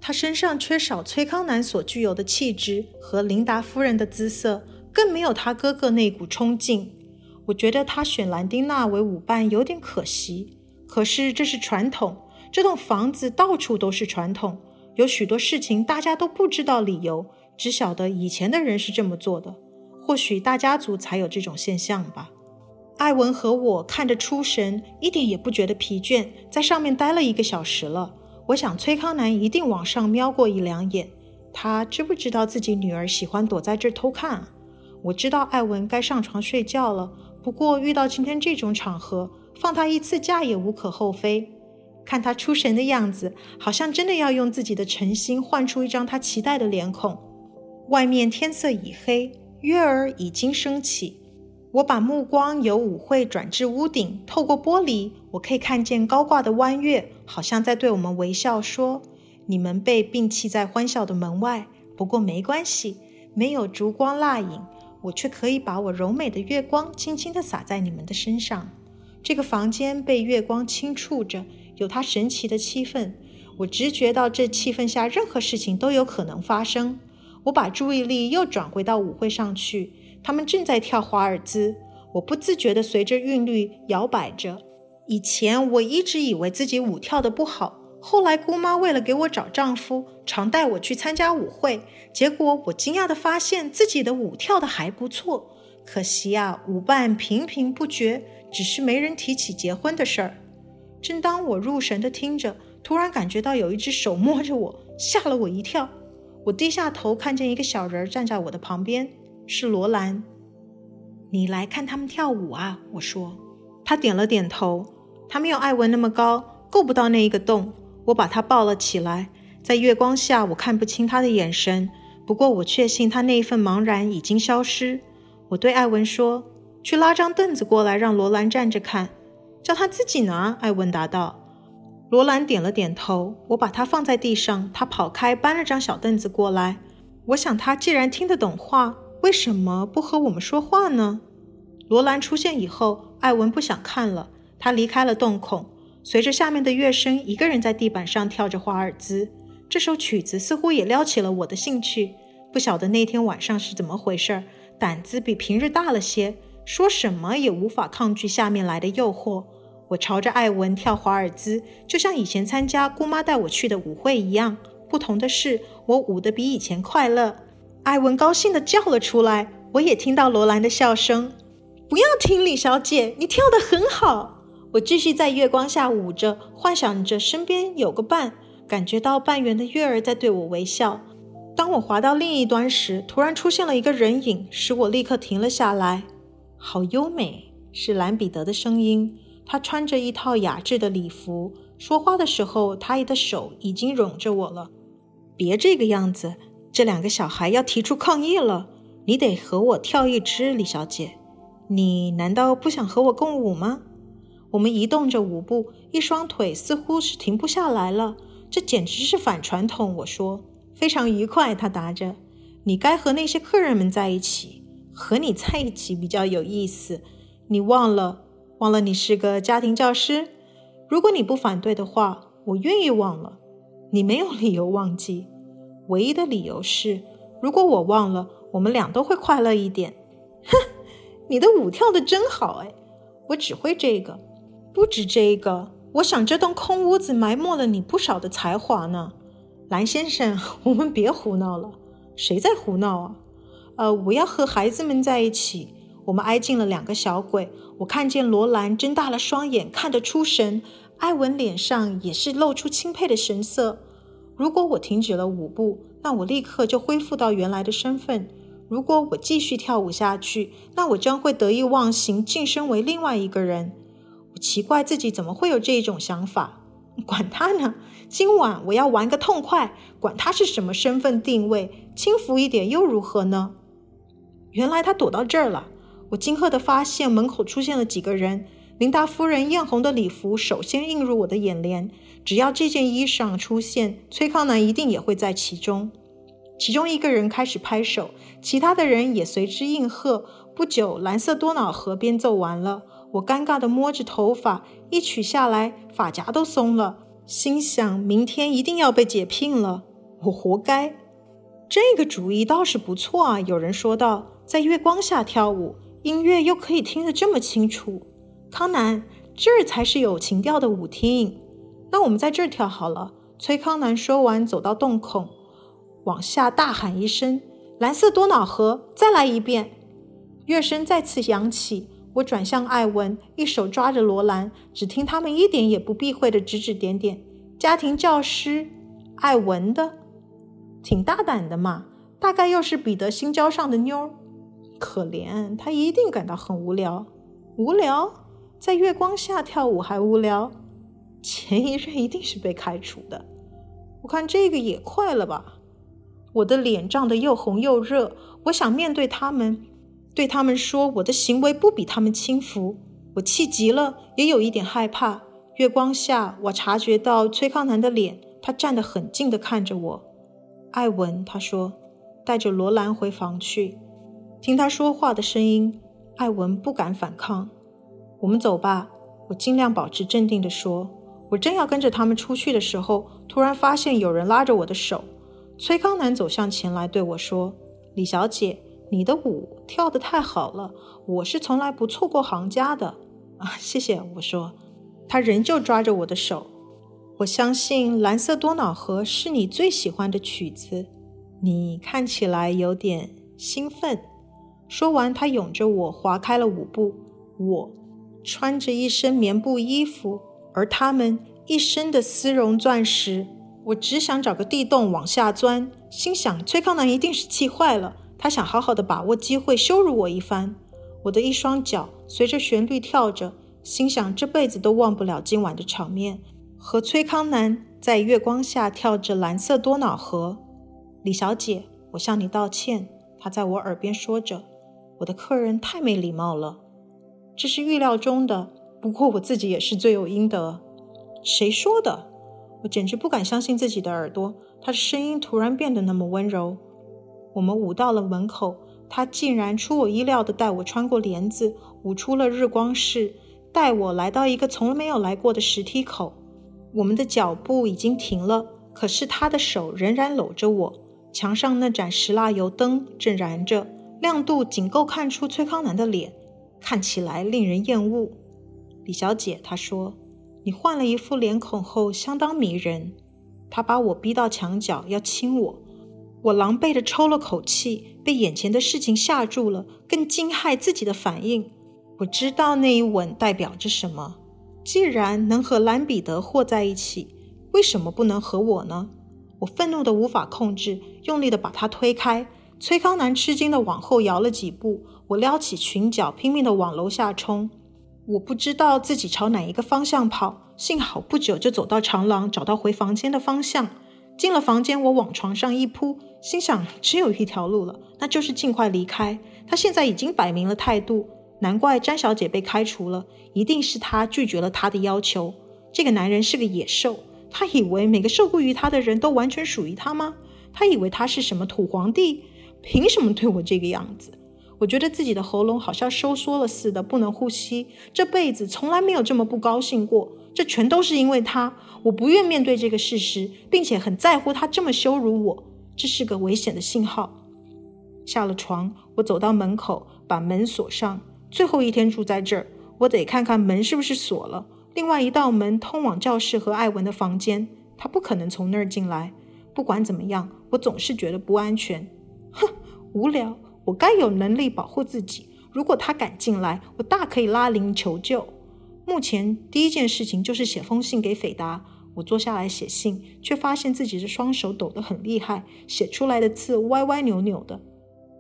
她身上缺少崔康南所具有的气质和琳达夫人的姿色，更没有他哥哥那股冲劲。我觉得他选兰丁娜为舞伴有点可惜，可是这是传统，这栋房子到处都是传统，有许多事情大家都不知道理由，只晓得以前的人是这么做的，或许大家族才有这种现象吧。艾文和我看着出神，一点也不觉得疲倦，在上面待了一个小时了。我想崔康南一定往上瞄过一两眼，他知不知道自己女儿喜欢躲在这儿偷看啊？我知道艾文该上床睡觉了，不过遇到今天这种场合，放他一次假也无可厚非。看他出神的样子，好像真的要用自己的诚心换出一张他期待的脸孔。外面天色已黑，月儿已经升起。我把目光由舞会转至屋顶，透过玻璃，我可以看见高挂的弯月，好像在对我们微笑说：“你们被摒弃在欢笑的门外，不过没关系，没有烛光蜡影，我却可以把我柔美的月光轻轻地洒在你们的身上。”这个房间被月光轻触着，有它神奇的气氛。我直觉到这气氛下任何事情都有可能发生。我把注意力又转回到舞会上去。他们正在跳华尔兹，我不自觉地随着韵律摇摆着。以前我一直以为自己舞跳得不好，后来姑妈为了给我找丈夫，常带我去参加舞会。结果我惊讶地发现自己的舞跳得还不错。可惜啊，舞伴频频不绝，只是没人提起结婚的事儿。正当我入神地听着，突然感觉到有一只手摸着我，吓了我一跳。我低下头，看见一个小人站在我的旁边。是罗兰，你来看他们跳舞啊？我说。他点了点头。他没有艾文那么高，够不到那一个洞。我把他抱了起来，在月光下，我看不清他的眼神，不过我确信他那一份茫然已经消失。我对艾文说：“去拉张凳子过来，让罗兰站着看，叫他自己拿。”艾文答道。罗兰点了点头，我把他放在地上，他跑开，搬了张小凳子过来。我想，他既然听得懂话，为什么不和我们说话呢？罗兰出现以后，艾文不想看了，他离开了洞孔，随着下面的乐声，一个人在地板上跳着华尔兹。这首曲子似乎也撩起了我的兴趣。不晓得那天晚上是怎么回事儿，胆子比平日大了些，说什么也无法抗拒下面来的诱惑。我朝着艾文跳华尔兹，就像以前参加姑妈带我去的舞会一样。不同的是，我舞得比以前快乐。艾文高兴地叫了出来，我也听到罗兰的笑声。不要听，李小姐，你跳得很好。我继续在月光下舞着，幻想着身边有个伴，感觉到半圆的月儿在对我微笑。当我滑到另一端时，突然出现了一个人影，使我立刻停了下来。好优美，是兰彼得的声音。他穿着一套雅致的礼服，说话的时候，他的手已经拢着我了。别这个样子，这两个小孩要提出抗议了。你得和我跳一支，李小姐。你难道不想和我共舞吗？我们移动着舞步，一双腿似乎是停不下来了。这简直是反传统。我说，非常愉快。他答着，你该和那些客人们在一起，和你在一起比较有意思。你忘了？忘了你是个家庭教师？如果你不反对的话，我愿意忘了。你没有理由忘记，唯一的理由是，如果我忘了，我们俩都会快乐一点。哼，你的舞跳得真好哎！我只会这个，不止这个。我想这栋空屋子埋没了你不少的才华呢。蓝先生，我们别胡闹了。谁在胡闹啊？呃，我要和孩子们在一起。我们挨近了两个小鬼，我看见罗兰睁大了双眼，看得出神。艾文脸上也是露出钦佩的神色。如果我停止了舞步，那我立刻就恢复到原来的身份；如果我继续跳舞下去，那我将会得意忘形，晋升为另外一个人。我奇怪自己怎么会有这一种想法。管他呢，今晚我要玩个痛快，管他是什么身份定位，轻浮一点又如何呢？原来他躲到这儿了。我惊愕地发现门口出现了几个人。琳达夫人艳红的礼服首先映入我的眼帘。只要这件衣裳出现，崔康南一定也会在其中。其中一个人开始拍手，其他的人也随之应和。不久，蓝色多瑙河边奏完了。我尴尬地摸着头发，一曲下来，发夹都松了。心想：明天一定要被解聘了，我活该。这个主意倒是不错啊，有人说道，在月光下跳舞。音乐又可以听得这么清楚，康南，这儿才是有情调的舞厅。那我们在这儿跳好了。崔康南说完，走到洞口，往下大喊一声：“蓝色多瑙河，再来一遍！”乐声再次响起。我转向艾文，一手抓着罗兰，只听他们一点也不避讳地指指点点。家庭教师，艾文的，挺大胆的嘛，大概又是彼得新交上的妞儿。可怜，他一定感到很无聊。无聊，在月光下跳舞还无聊？前一任一定是被开除的。我看这个也快了吧？我的脸涨得又红又热。我想面对他们，对他们说我的行为不比他们轻浮。我气急了，也有一点害怕。月光下，我察觉到崔康南的脸，他站得很近地看着我。艾文，他说，带着罗兰回房去。听他说话的声音，艾文不敢反抗。我们走吧，我尽量保持镇定地说。我正要跟着他们出去的时候，突然发现有人拉着我的手。崔康南走向前来对我说：“李小姐，你的舞跳得太好了，我是从来不错过行家的。”啊，谢谢。我说。他仍旧抓着我的手。我相信《蓝色多瑙河》是你最喜欢的曲子。你看起来有点兴奋。说完，他拥着我划开了舞步。我穿着一身棉布衣服，而他们一身的丝绒钻石。我只想找个地洞往下钻，心想崔康南一定是气坏了，他想好好的把握机会羞辱我一番。我的一双脚随着旋律跳着，心想这辈子都忘不了今晚的场面，和崔康南在月光下跳着蓝色多瑙河。李小姐，我向你道歉。他在我耳边说着。我的客人太没礼貌了，这是预料中的。不过我自己也是罪有应得。谁说的？我简直不敢相信自己的耳朵。他的声音突然变得那么温柔。我们舞到了门口，他竟然出我意料的带我穿过帘子，舞出了日光室，带我来到一个从来没有来过的石梯口。我们的脚步已经停了，可是他的手仍然搂着我。墙上那盏石蜡油灯正燃着，亮度仅够看出崔康南的脸，看起来令人厌恶。李小姐，她说。你换了一副脸孔后，相当迷人。他把我逼到墙角，要亲我。我狼狈地抽了口气，被眼前的事情吓住了，更惊骇自己的反应。我知道那一吻代表着什么。既然能和兰彼得和在一起，为什么不能和我呢？我愤怒得无法控制，用力地把他推开。崔康南吃惊地往后摇了几步。我撩起裙角，拼命地往楼下冲。我不知道自己朝哪一个方向跑，幸好不久就走到长廊，找到回房间的方向。进了房间，我往床上一扑，心想只有一条路了，那就是尽快离开。他现在已经摆明了态度，难怪詹小姐被开除了，一定是他拒绝了他的要求。这个男人是个野兽，他以为每个受雇于他的人都完全属于他吗？他以为他是什么土皇帝？凭什么对我这个样子？我觉得自己的喉咙好像收缩了似的，不能呼吸。这辈子从来没有这么不高兴过。这全都是因为他。我不愿面对这个事实，并且很在乎他这么羞辱我。这是个危险的信号。下了床，我走到门口，把门锁上。最后一天住在这儿，我得看看门是不是锁了。另外一道门通往教室和艾文的房间，他不可能从那儿进来。不管怎么样，我总是觉得不安全。哼，无聊。我该有能力保护自己。如果他敢进来，我大可以拉铃求救。目前第一件事情就是写封信给斐达。我坐下来写信，却发现自己的双手抖得很厉害，写出来的字歪歪扭扭的。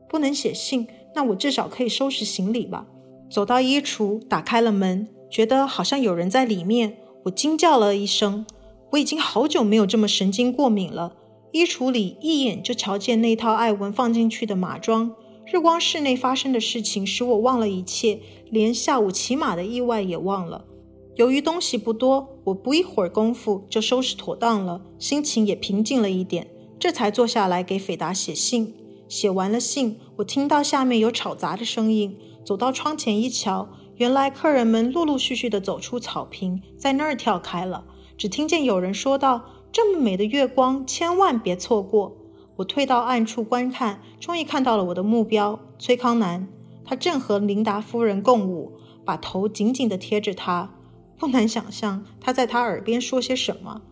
不能写信，那我至少可以收拾行李吧。走到衣橱，打开了门，觉得好像有人在里面。我惊叫了一声。我已经好久没有这么神经过敏了。衣橱里一眼就瞧见那套艾文放进去的马装。日光室内发生的事情使我忘了一切，连下午骑马的意外也忘了。由于东西不多，我不一会儿功夫就收拾妥当了，心情也平静了一点，这才坐下来给斐达写信。写完了信，我听到下面有吵杂的声音，走到窗前一瞧，原来客人们陆陆续续地走出草坪，在那儿跳开了。只听见有人说道：“这么美的月光，千万别错过。”我退到暗处观看，终于看到了我的目标——崔康南。他正和琳达夫人共舞，把头紧紧地贴着她。不难想象他在她耳边说些什么。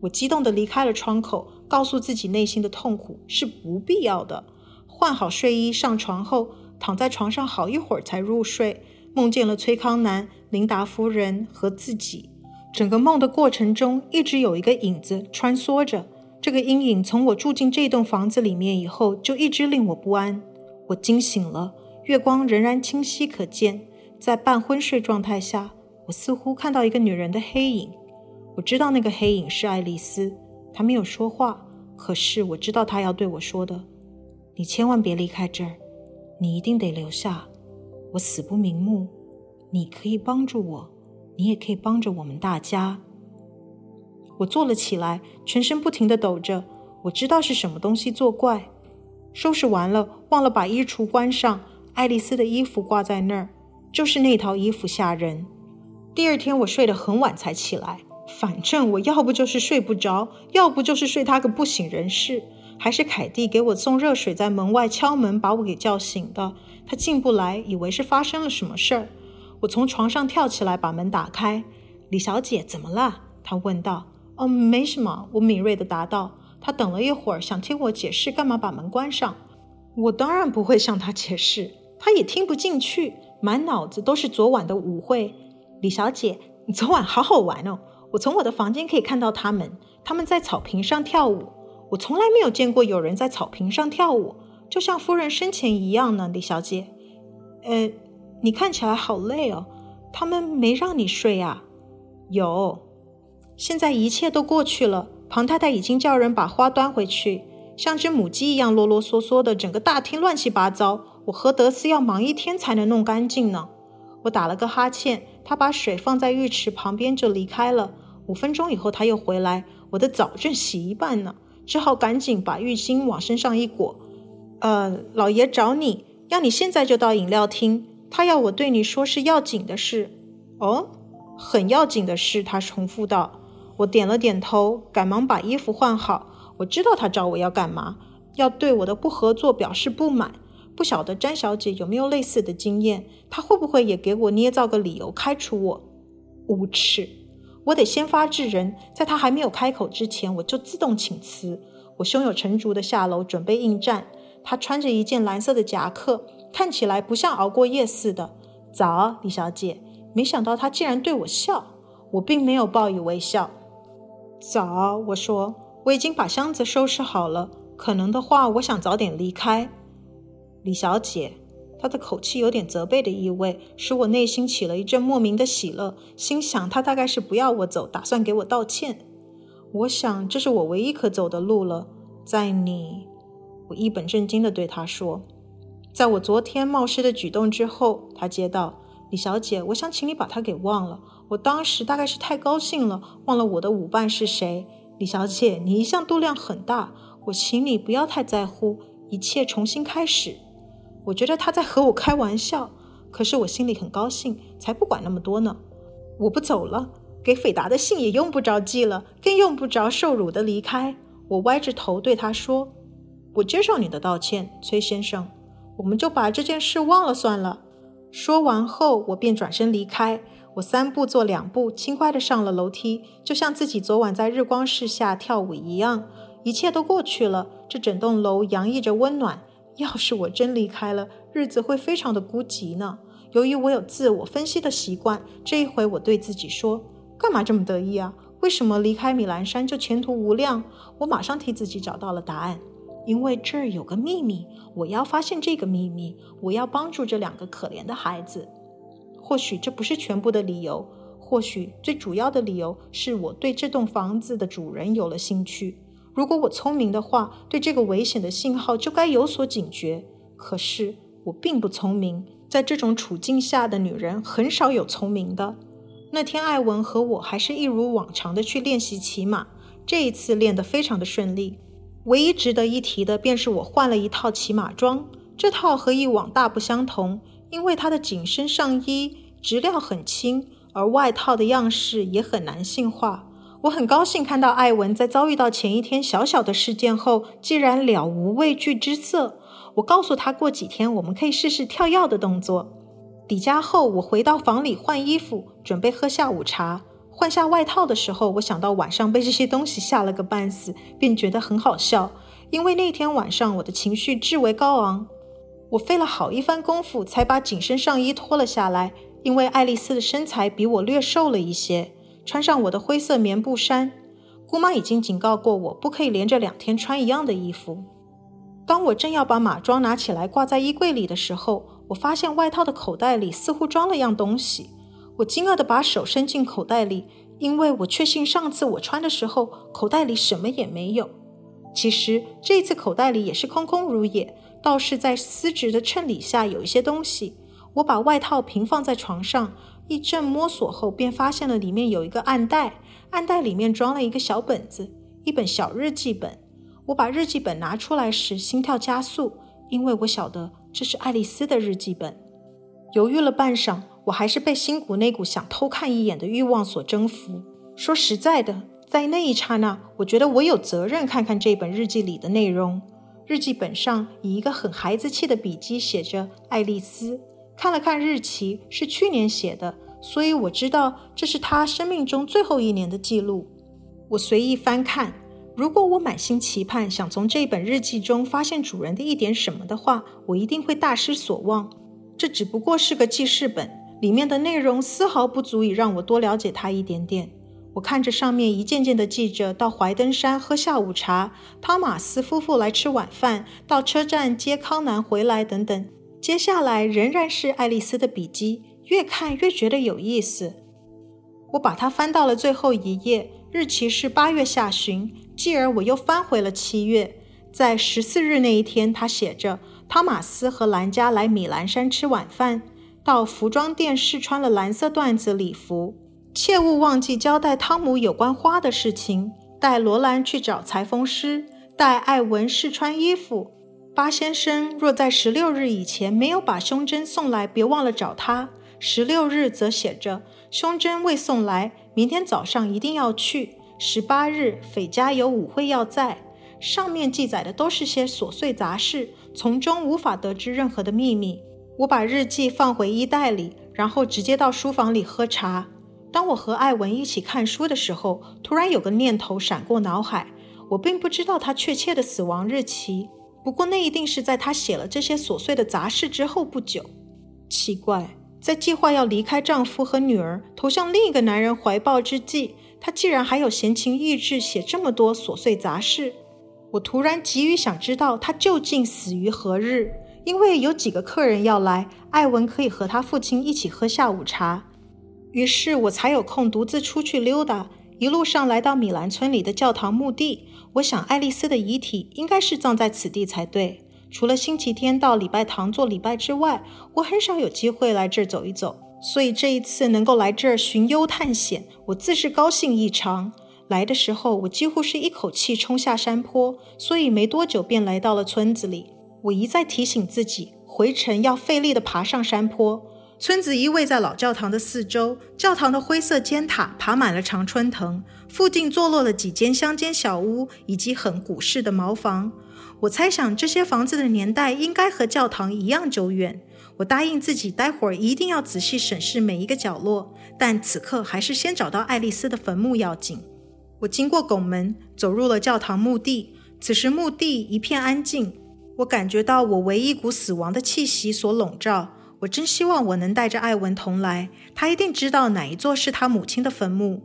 我激动地离开了窗口，告诉自己内心的痛苦是不必要的。换好睡衣，上床后躺在床上好一会儿才入睡，梦见了崔康南、琳达夫人和自己。整个梦的过程中，一直有一个影子穿梭着。这个阴影从我住进这栋房子里面以后，就一直令我不安。我惊醒了，月光仍然清晰可见。在半昏睡状态下，我似乎看到一个女人的黑影。我知道那个黑影是爱丽丝。她没有说话，可是我知道她要对我说的：“你千万别离开这儿，你一定得留下。我死不瞑目，你可以帮助我，你也可以帮着我们大家。”我坐了起来，全身不停的抖着。我知道是什么东西作怪。收拾完了，忘了把衣橱关上。爱丽丝的衣服挂在那儿，就是那套衣服吓人。第二天我睡得很晚才起来，反正我要不就是睡不着，要不就是睡他个不省人事。还是凯蒂给我送热水，在门外敲门把我给叫醒的。他进不来，以为是发生了什么事儿。我从床上跳起来，把门打开。李小姐，怎么了？她问道。哦，没什么，我敏锐地答道。她等了一会儿，想听我解释干嘛把门关上。我当然不会向她解释，她也听不进去，满脑子都是昨晚的舞会。李小姐，你昨晚好好玩哦！我从我的房间可以看到他们，他们在草坪上跳舞。我从来没有见过有人在草坪上跳舞，就像夫人生前一样呢。李小姐，呃，你看起来好累哦。他们没让你睡啊？有。现在一切都过去了，庞太太已经叫人把花端回去，像只母鸡一样啰啰嗦嗦的，整个大厅乱七八糟。我和德斯要忙一天才能弄干净呢。我打了个哈欠，他把水放在浴池旁边就离开了。五分钟以后他又回来，我的澡正洗一半呢，只好赶紧把浴巾往身上一裹。呃，老爷找你，要你现在就到饮料厅，他要我对你说是要紧的事。哦，很要紧的事，他重复道。我点了点头，赶忙把衣服换好。我知道他找我要干嘛，要对我的不合作表示不满。不晓得詹小姐有没有类似的经验？她会不会也给我捏造个理由开除我？无耻！我得先发制人，在她还没有开口之前，我就自动请辞。我胸有成竹地下楼准备应战。她穿着一件蓝色的夹克，看起来不像熬过夜似的。早，李小姐。没想到她竟然对我笑。我并没有报以微笑。早，我说，我已经把箱子收拾好了。可能的话，我想早点离开。李小姐，她的口气有点责备的意味，使我内心起了一阵莫名的喜乐。心想，她大概是不要我走，打算给我道歉。我想，这是我唯一可走的路了。在你，我一本正经地对她说，在我昨天冒失的举动之后，她接道：“李小姐，我想请你把他给忘了。我当时大概是太高兴了，忘了我的舞伴是谁。李小姐，你一向度量很大，我请你不要太在乎，一切重新开始。”我觉得他在和我开玩笑，可是我心里很高兴，才不管那么多呢。我不走了，给斐达的信也用不着寄了，更用不着受辱的离开。我歪着头对他说：“我接受你的道歉，崔先生，我们就把这件事忘了算了。”说完后，我便转身离开。我三步做两步，轻快地上了楼梯，就像自己昨晚在日光室下跳舞一样。一切都过去了，这整栋楼洋溢着温暖。要是我真离开了，日子会非常的孤寂呢。由于我有自我分析的习惯，这一回我对自己说：“干嘛这么得意啊？为什么离开米兰山就前途无量？”我马上替自己找到了答案，因为这儿有个秘密，我要发现这个秘密，我要帮助这两个可怜的孩子。或许这不是全部的理由，或许最主要的理由是我对这栋房子的主人有了兴趣。如果我聪明的话，对这个危险的信号就该有所警觉。可是我并不聪明，在这种处境下的女人很少有聪明的。那天艾文和我还是一如往常的去练习骑马，这一次练得非常的顺利。唯一值得一提的便是我换了一套骑马装，这套和以往大不相同，因为它的紧身上衣质料很轻，而外套的样式也很男性化。我很高兴看到艾文在遭遇到前一天小小的事件后，竟然了无畏惧之色。我告诉他，过几天我们可以试试跳跃的动作。抵家后，我回到房里换衣服，准备喝下午茶。换下外套的时候，我想到晚上被这些东西吓了个半死，便觉得很好笑。因为那天晚上我的情绪至为高昂，我费了好一番功夫才把紧身上衣脱了下来。因为爱丽丝的身材比我略瘦了一些。穿上我的灰色棉布衫，姑妈已经警告过我，不可以连着两天穿一样的衣服。当我正要把马装拿起来挂在衣柜里的时候，我发现外套的口袋里似乎装了样东西。我惊愕地把手伸进口袋里，因为我确信上次我穿的时候，口袋里什么也没有。其实这次口袋里也是空空如也，倒是在丝质的衬里下有一些东西。我把外套平放在床上。一阵摸索后，便发现了里面有一个暗袋，暗袋里面装了一个小本子，一本小日记本。我把日记本拿出来时，心跳加速，因为我晓得这是爱丽丝的日记本。犹豫了半晌，我还是被心谷那股想偷看一眼的欲望所征服。说实在的，在那一刹那，我觉得我有责任看看这本日记里的内容。日记本上以一个很孩子气的笔迹写着“爱丽丝”。看了看日期，是去年写的，所以我知道这是他生命中最后一年的记录。我随意翻看，如果我满心期盼想从这本日记中发现主人的一点什么的话，我一定会大失所望。这只不过是个记事本，里面的内容丝毫不足以让我多了解他一点点。我看着上面一件件的记着到怀登山喝下午茶，汤马斯夫妇来吃晚饭，到车站接康南回来等等。接下来仍然是爱丽丝的笔记，越看越觉得有意思。我把它翻到了最后一页，日期是八月下旬。继而我又翻回了七月，在十四日那一天，他写着：汤马斯和兰加来米兰山吃晚饭，到服装店试穿了蓝色缎子礼服。切勿忘记交代汤姆有关花的事情。带罗兰去找裁缝师，带艾文试穿衣服。巴先生若在十六日以前没有把胸针送来，别忘了找他。十六日则写着胸针未送来，明天早上一定要去。十八日，斐家有舞会要在。上面记载的都是些琐碎杂事，从中无法得知任何的秘密。我把日记放回衣袋里，然后直接到书房里喝茶。当我和艾文一起看书的时候，突然有个念头闪过脑海。我并不知道他确切的死亡日期，不过那一定是在他写了这些琐碎的杂事之后不久。奇怪，在计划要离开丈夫和女儿，投向另一个男人怀抱之际，他竟然还有闲情逸致写这么多琐碎杂事。我突然急于想知道他究竟死于何日，因为有几个客人要来，艾文可以和他父亲一起喝下午茶。于是我才有空独自出去溜达，一路上来到米兰村里的教堂墓地。我想爱丽丝的遗体应该是葬在此地才对。除了星期天到礼拜堂做礼拜之外，我很少有机会来这儿走一走。所以这一次能够来这儿寻幽探险，我自是高兴异常。来的时候，我几乎是一口气冲下山坡，所以没多久便来到了村子里。我一再提醒自己，回程要费力地爬上山坡。村子依偎在老教堂的四周，教堂的灰色尖塔爬满了常春藤，附近坐落了几间乡间小屋以及很古式的茅房。我猜想这些房子的年代应该和教堂一样久远。我答应自己，待会儿一定要仔细审视每一个角落，但此刻还是先找到爱丽丝的坟墓要紧。我经过拱门，走入了教堂墓地。此时墓地一片安静，我感觉到我为一股死亡的气息所笼罩。我真希望我能带着艾文同来，他一定知道哪一座是他母亲的坟墓。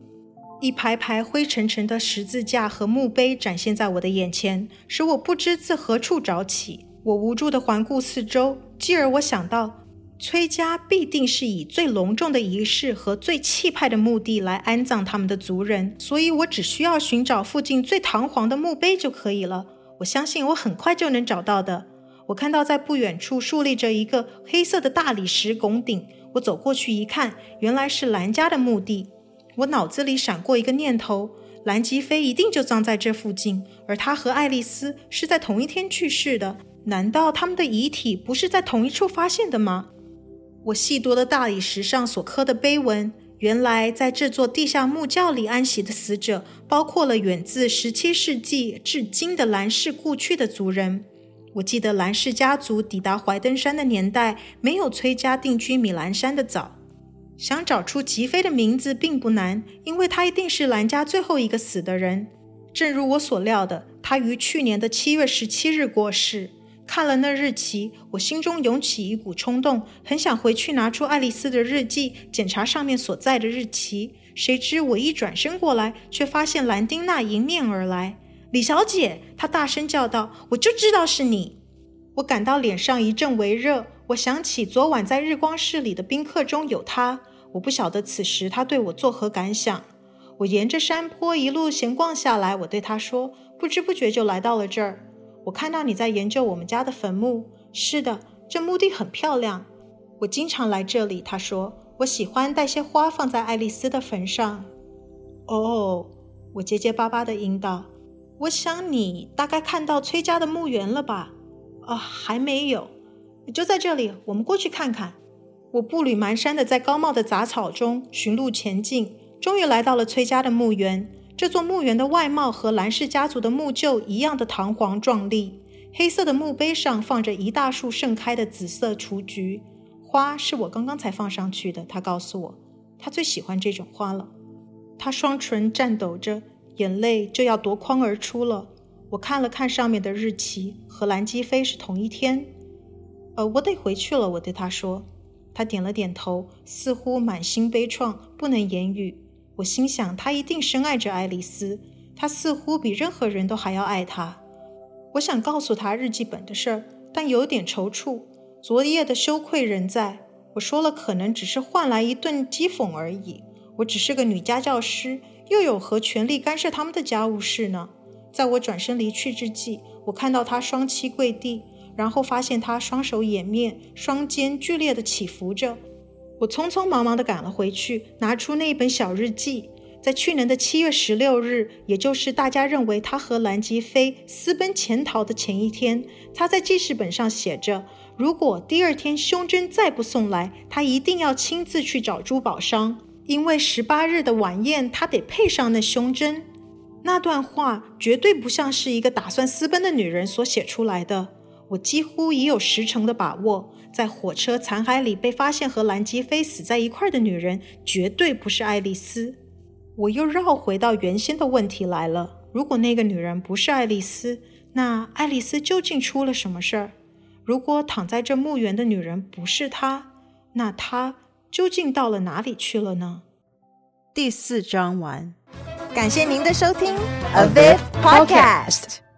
一排排灰沉沉的十字架和墓碑展现在我的眼前，使我不知自何处找起。我无助地环顾四周，继而我想到，崔家必定是以最隆重的仪式和最气派的墓地来安葬他们的族人，所以我只需要寻找附近最堂皇的墓碑就可以了。我相信我很快就能找到的。我看到在不远处竖立着一个黑色的大理石拱顶，我走过去一看，原来是兰家的墓地。我脑子里闪过一个念头：兰吉菲一定就葬在这附近，而他和爱丽丝是在同一天去世的。难道他们的遗体不是在同一处发现的吗？我细读了大理石上所刻的碑文，原来在这座地下墓窖里安息的死者，包括了远自十七世纪至今的兰氏故去的族人。我记得兰氏家族抵达怀登山的年代，没有崔家定居米兰山的早。想找出吉飞的名字并不难，因为他一定是兰家最后一个死的人。正如我所料的，他于去年的七月十七日过世。看了那日期，我心中涌起一股冲动，很想回去拿出爱丽丝的日记，检查上面所在的日期。谁知我一转身过来，却发现兰丁娜迎面而来。李小姐，她大声叫道：“我就知道是你！”我感到脸上一阵微热。我想起昨晚在日光室里的宾客中有她。我不晓得此时她对我作何感想。我沿着山坡一路闲逛下来，我对她说：“不知不觉就来到了这儿。我看到你在研究我们家的坟墓。是的，这墓地很漂亮。我经常来这里。”他说：“我喜欢带些花放在爱丽丝的坟上。”哦，我结结巴巴地应道。我想你大概看到崔家的墓园了吧？啊，还没有，就在这里，我们过去看看。我步履蹒跚地在高茂的杂草中寻路前进，终于来到了崔家的墓园。这座墓园的外貌和兰氏家族的墓旧一样的堂皇壮丽。黑色的墓碑上放着一大束盛开的紫色雏菊，花是我刚刚才放上去的。他告诉我，他最喜欢这种花了。他双唇颤抖着。眼泪就要夺眶而出了。我看了看上面的日期，和兰基飞是同一天。呃，我得回去了。我对他说。他点了点头，似乎满心悲怆，不能言语。我心想，他一定深爱着爱丽丝，他似乎比任何人都还要爱她。我想告诉他日记本的事儿，但有点踌躇。昨夜的羞愧仍在。我说了，可能只是换来一顿讥讽而已。我只是个女家教师。又有何权利干涉他们的家务事呢？在我转身离去之际，我看到他双膝跪地，然后发现他双手掩面，双肩剧烈地起伏着。我匆匆忙忙地赶了回去，拿出那一本小日记。在去年的七月十六日，也就是大家认为他和兰吉飞私奔潜逃的前一天，他在记事本上写着：“如果第二天胸针再不送来，他一定要亲自去找珠宝商，因为十八日的晚宴他得配上那胸针。”那段话绝对不像是一个打算私奔的女人所写出来的。我几乎已有十成的把握，在火车残骸里被发现和兰吉飞死在一块的女人，绝对不是爱丽丝。我又绕回到原先的问题来了：如果那个女人不是爱丽丝，那爱丽丝究竟出了什么事儿？如果躺在这墓园的女人不是她，那她究竟到了哪里去了呢？第四章完，感谢您的收听，A Viv Podcast。